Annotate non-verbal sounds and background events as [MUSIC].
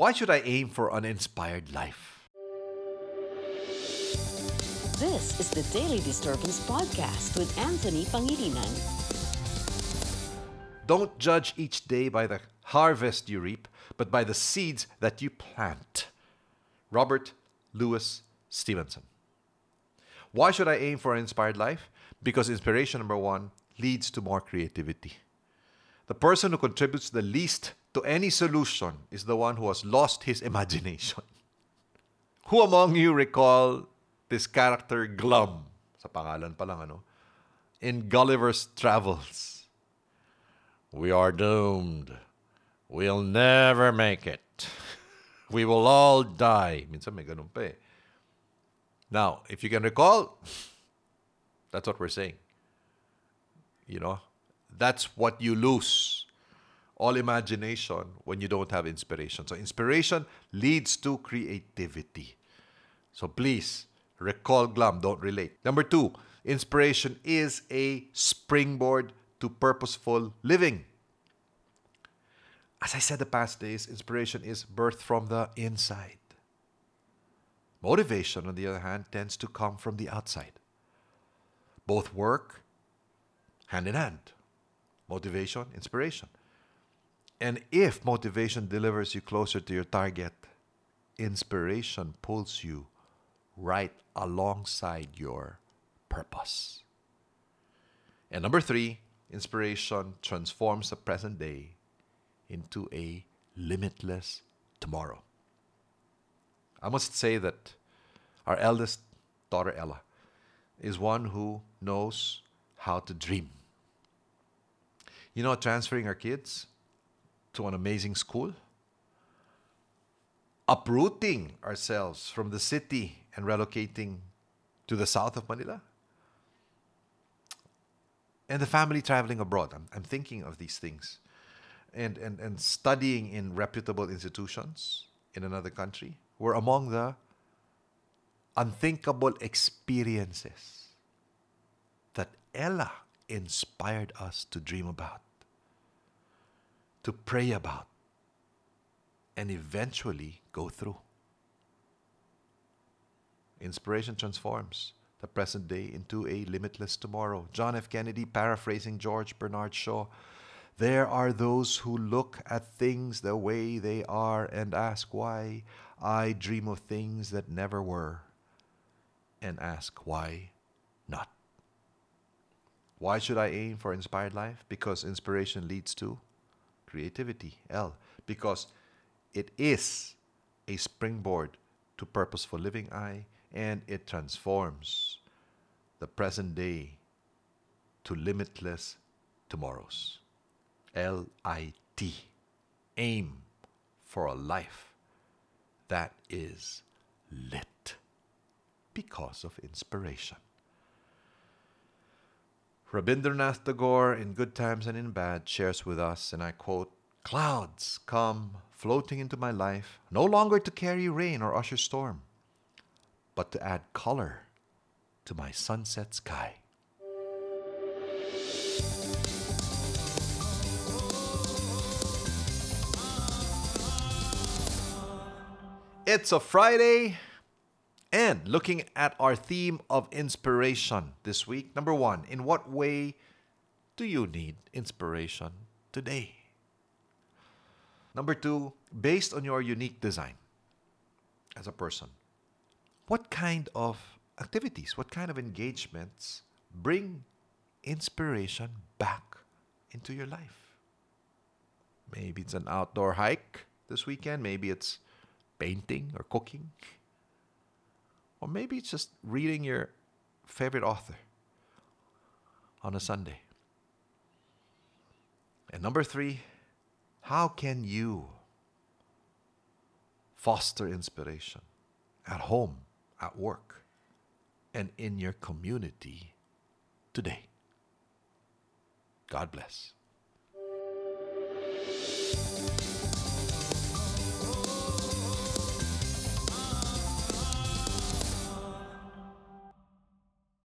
Why should I aim for an inspired life? This is the Daily Disturbance Podcast with Anthony Pangilinan. Don't judge each day by the harvest you reap, but by the seeds that you plant. Robert Louis Stevenson. Why should I aim for an inspired life? Because inspiration, number one, leads to more creativity. The person who contributes the least to any solution is the one who has lost his imagination. [LAUGHS] Who among you recall this character Glum? Sa pangalan pa lang, ano? In Gulliver's Travels. We are doomed. We'll never make it. [LAUGHS] We will all die. Minsan may ganun pa eh. Now, if you can recall, [LAUGHS] that's what we're saying. You know, that's what you lose. All imagination when you don't have inspiration. So, inspiration leads to creativity. So, please recall Glum, don't relate. Number two, inspiration is a springboard to purposeful living. As I said the past days, inspiration is birthed from the inside. Motivation, on the other hand, tends to come from the outside. Both work hand in hand motivation, inspiration. And if motivation delivers you closer to your target, inspiration pulls you right alongside your purpose. And number three, inspiration transforms the present day into a limitless tomorrow. I must say that our eldest daughter, Ella, is one who knows how to dream. You know, transferring our kids to an amazing school, uprooting ourselves from the city and relocating to the south of Manila, and the family traveling abroad. I'm, I'm thinking of these things. And, and, and studying in reputable institutions in another country were among the unthinkable experiences that Ella inspired us to dream about, to pray about, and eventually go through. Inspiration transforms the present day into a limitless tomorrow. John F. Kennedy, paraphrasing George Bernard Shaw, there are those who look at things the way they are and ask why. I dream of things that never were and ask why not. Why should I aim for inspired life? Because inspiration leads to creativity. L. Because it is a springboard to purposeful living. I. And it transforms the present day to limitless tomorrows. L I T. Aim for a life that is lit because of inspiration. Rabindranath Tagore, in good times and in bad, shares with us, and I quote Clouds come floating into my life, no longer to carry rain or usher storm, but to add color to my sunset sky. It's a Friday, and looking at our theme of inspiration this week. Number one, in what way do you need inspiration today? Number two, based on your unique design as a person, what kind of activities, what kind of engagements bring inspiration back into your life? Maybe it's an outdoor hike this weekend, maybe it's painting or cooking. Or maybe just reading your favorite author on a Sunday. And number three, how can you foster inspiration at home, at work, and in your community today? God bless.